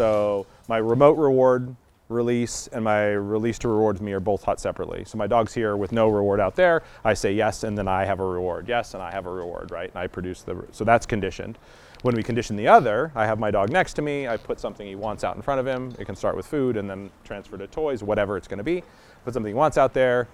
So my remote reward release and my release to rewards me are both hot separately. So my dog's here with no reward out there. I say yes, and then I have a reward. Yes, and I have a reward, right? And I produce the, so that's conditioned. When we condition the other, I have my dog next to me. I put something he wants out in front of him. It can start with food and then transfer to toys, whatever it's going to be. Put something he wants out there,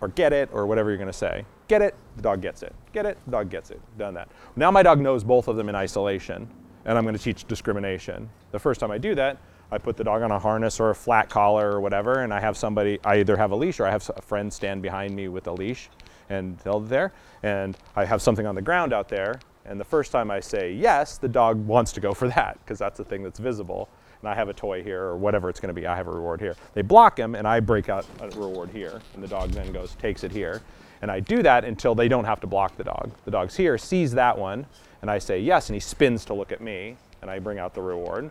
or get it, or whatever you're going to say. Get it, the dog gets it. Get it, the dog gets it. Done that. Now my dog knows both of them in isolation, and I'm going to teach discrimination. The first time I do that, I put the dog on a harness or a flat collar or whatever, and I have somebody, I either have a leash or I have a friend stand behind me with a leash and held there, and I have something on the ground out there, and the first time I say yes, the dog wants to go for that because that's the thing that's visible. And I have a toy here or whatever it's going to be. I have a reward here. They block him and I break out a reward here. And the dog then goes, takes it here. And I do that until they don't have to block the dog. The dog's here, sees that one, and I say yes, and he spins to look at me, and I bring out the reward.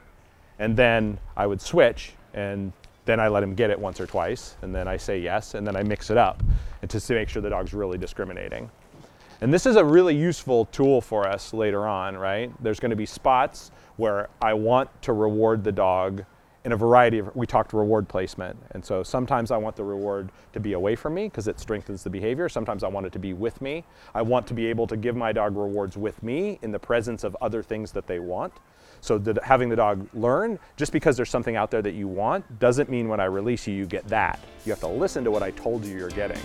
And then I would switch, and then I let him get it once or twice, and then I say yes, and then I mix it up and to make sure the dog's really discriminating. And this is a really useful tool for us later on, right? There's going to be spots where I want to reward the dog in a variety of, we talked reward placement. And so sometimes I want the reward to be away from me because it strengthens the behavior. Sometimes I want it to be with me. I want to be able to give my dog rewards with me in the presence of other things that they want. So the, having the dog learn, just because there's something out there that you want, doesn't mean when I release you, you get that. You have to listen to what I told you you're getting.